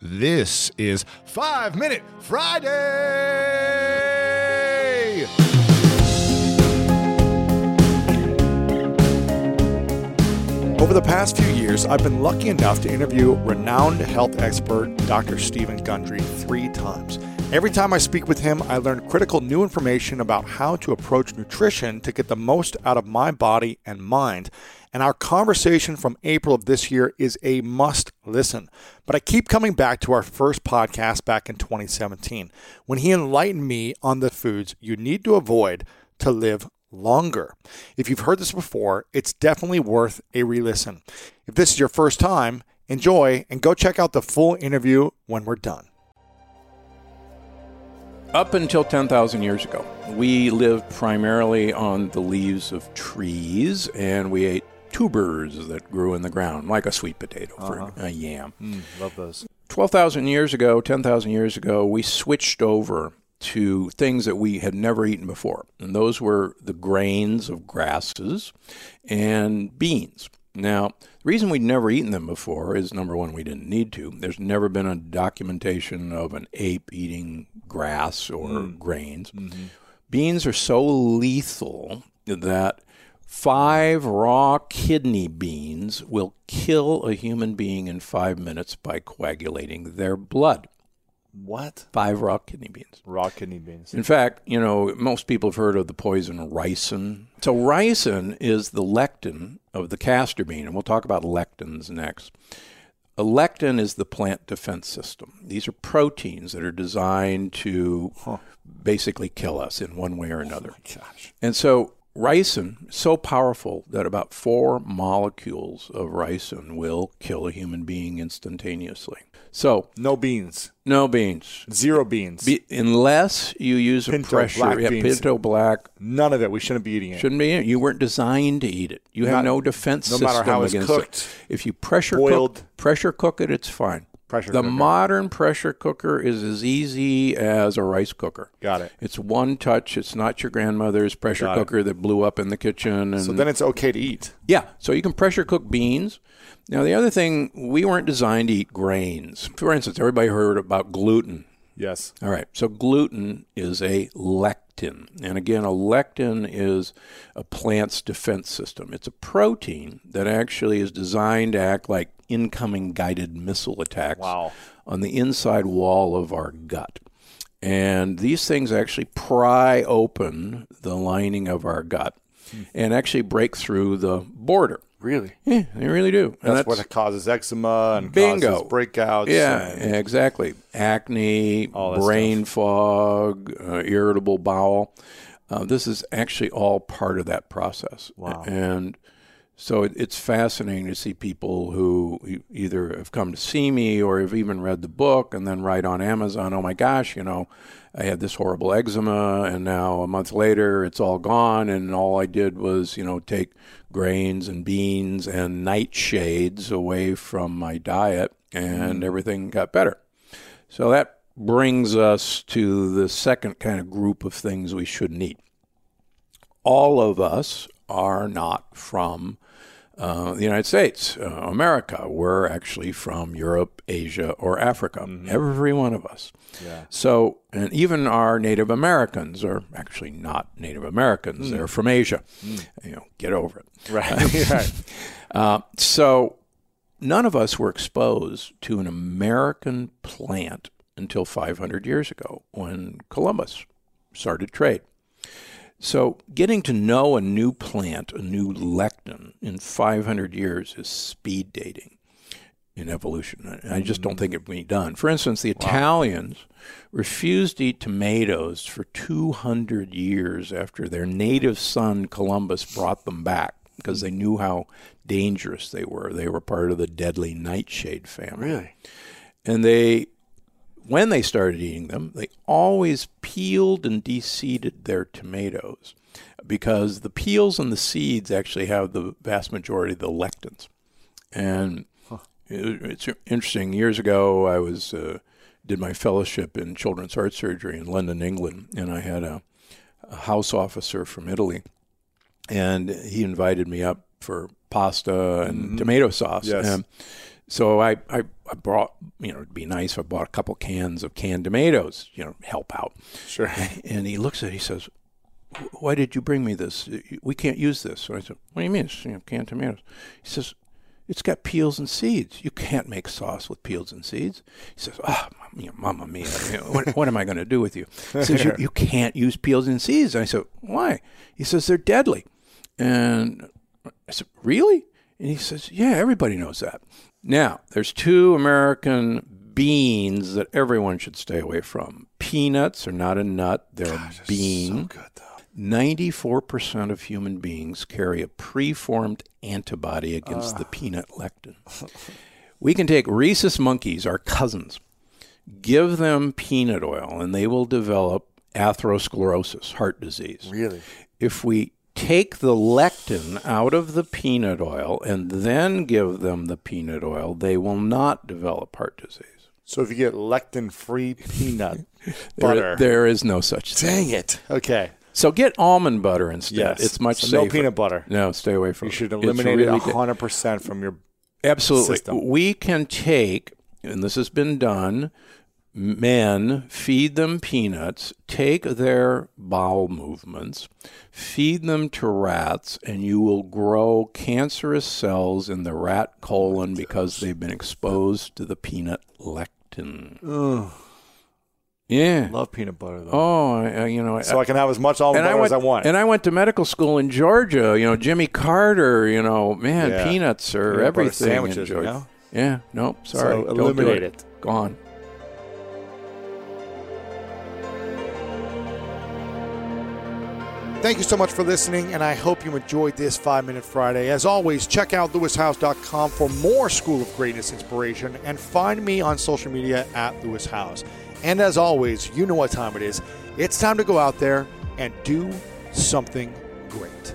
This is Five Minute Friday. Over the past few years, I've been lucky enough to interview renowned health expert Dr. Steven Gundry three times. Every time I speak with him, I learn critical new information about how to approach nutrition to get the most out of my body and mind. And our conversation from April of this year is a must listen. But I keep coming back to our first podcast back in 2017 when he enlightened me on the foods you need to avoid to live longer. If you've heard this before, it's definitely worth a re listen. If this is your first time, enjoy and go check out the full interview when we're done. Up until 10,000 years ago, we lived primarily on the leaves of trees and we ate tubers that grew in the ground, like a sweet potato for uh-huh. a yam. Hmm, love those. 12,000 years ago, 10,000 years ago, we switched over to things that we had never eaten before. And those were the grains of grasses and beans. Now, the reason we'd never eaten them before is number one, we didn't need to. There's never been a documentation of an ape eating grass or mm. grains. Mm-hmm. Beans are so lethal that five raw kidney beans will kill a human being in five minutes by coagulating their blood. What? Five raw kidney beans. Raw kidney beans. In fact, you know, most people have heard of the poison ricin. So, ricin is the lectin of the castor bean, and we'll talk about lectins next. A lectin is the plant defense system. These are proteins that are designed to basically kill us in one way or another. Oh gosh. And so ricin so powerful that about four molecules of ricin will kill a human being instantaneously. So No beans. no beans. Zero beans. Be, unless you use a Pinto pressure, black yeah, beans. pinto black None of it. We shouldn't be eating it. shouldn't be. in it. You weren't designed to eat it. You have Not- no defense no system matter how it's cooked, it. If you pressure boiled. cook, pressure cook it, it's fine. Pressure the cooker. modern pressure cooker is as easy as a rice cooker. Got it. It's one touch. It's not your grandmother's pressure Got it. cooker that blew up in the kitchen. And So then it's okay to eat. yeah, so you can pressure cook beans. Now the other thing, we weren't designed to eat grains. For instance, everybody heard about gluten. Yes. All right. So gluten is a lectin. And again, a lectin is a plant's defense system. It's a protein that actually is designed to act like incoming guided missile attacks Wow. on the inside wall of our gut. And these things actually pry open the lining of our gut and actually break through the border. Really? Yeah, they really do. And That's, what causes eczema and Bingo. causes breakouts. Yeah, exactly. Acne, brain fog, uh, irritable bowel. Uh, this is actually all part of that process. Wow. And so it, it's fascinating to see people who either have come to see me or have even read the book and then write on Amazon, oh my gosh, you know, I had this horrible eczema and now a month later it's all gone and all I did was, you know, take grains and beans and nightshades away from my diet and mm. everything got better. So that brings us to the second kind of group of things we shouldn't eat. All of us are not from uh, the United States, uh, America. We're actually from Europe, Asia, or Africa. Every one of us. Yeah. So, and even our Native Americans are actually not Native Americans. They're from Asia. You know, get over it. Right. right. Uh, so none of us were exposed to an American plant until 500 years ago when Columbus started trade. So getting to know a new plant, a new lectin in 500 years is speed dating in evolution. I just don't think it can be done. For instance, the Italians refused to eat tomatoes for 200 years after their native son Columbus brought them back because they knew how dangerous they were. They were part of the deadly nightshade family. Really? And they, when they started eating them, they always peeled and deseeded their tomatoes because the peels and the seeds actually have the vast majority of the lectins. And it- it's interesting. Years ago, I was uh, did my fellowship in children's heart surgery in London, England, and I had a, a house officer from Italy, and he invited me up for pasta and tomato sauce. Yes. And So I, I, I brought, you know, it'd be nice if I bought a couple cans of canned tomatoes, you know, help out. Sure. And he looks at it, he says, why did you bring me this? We can't use this. So I said, what do you mean? It's, you know, canned tomatoes. He says, it's got peels and seeds. You can't make sauce with peels and seeds. He says, ah, oh, you know, Mamma mia, you know, what, what, am I going to do with you? He says, you, you can't use peels and seeds. And I said, why? He says, they're deadly. And I said, really? And he says, yeah, everybody knows that. Now, there's two American beans that everyone should stay away from. Peanuts are not a nut, they're Gosh, a bean. So good, 94% of human beings carry a preformed antibody against uh. the peanut lectin. we can take rhesus monkeys, our cousins, give them peanut oil, and they will develop atherosclerosis, heart disease. Really? If we take the lectin out of the peanut oil and then give them the peanut oil, they will not develop heart disease. So if you get lectin free peanut butter, there, there is no such thing. Dang it. Okay. So get almond butter instead. Yes. It's much so safer. No peanut butter. No, stay away from you it. You should eliminate really it 100% from your Absolutely. System. We can take, and this has been done, men, feed them peanuts, take their bowel movements, feed them to rats, and you will grow cancerous cells in the rat colon because they've been exposed to the peanut lectin. Ugh. Yeah, love peanut butter though. Oh, I, you know, so I, I, can have as much almond butter went, as I want. And I went to medical school in Georgia. You know, Jimmy Carter. You know, man, yeah. peanuts are peanut everything. Sandwiches, you know? Yeah, nope. Sorry, so eliminate it. it. Gone. Thank you so much for listening, and I hope you enjoyed this Five Minute Friday. As always, check out lewishowes.com for more School of Greatness inspiration, and find me on social media at Lewis Howes. And as always, you know what time it is. It's time to go out there and do something great.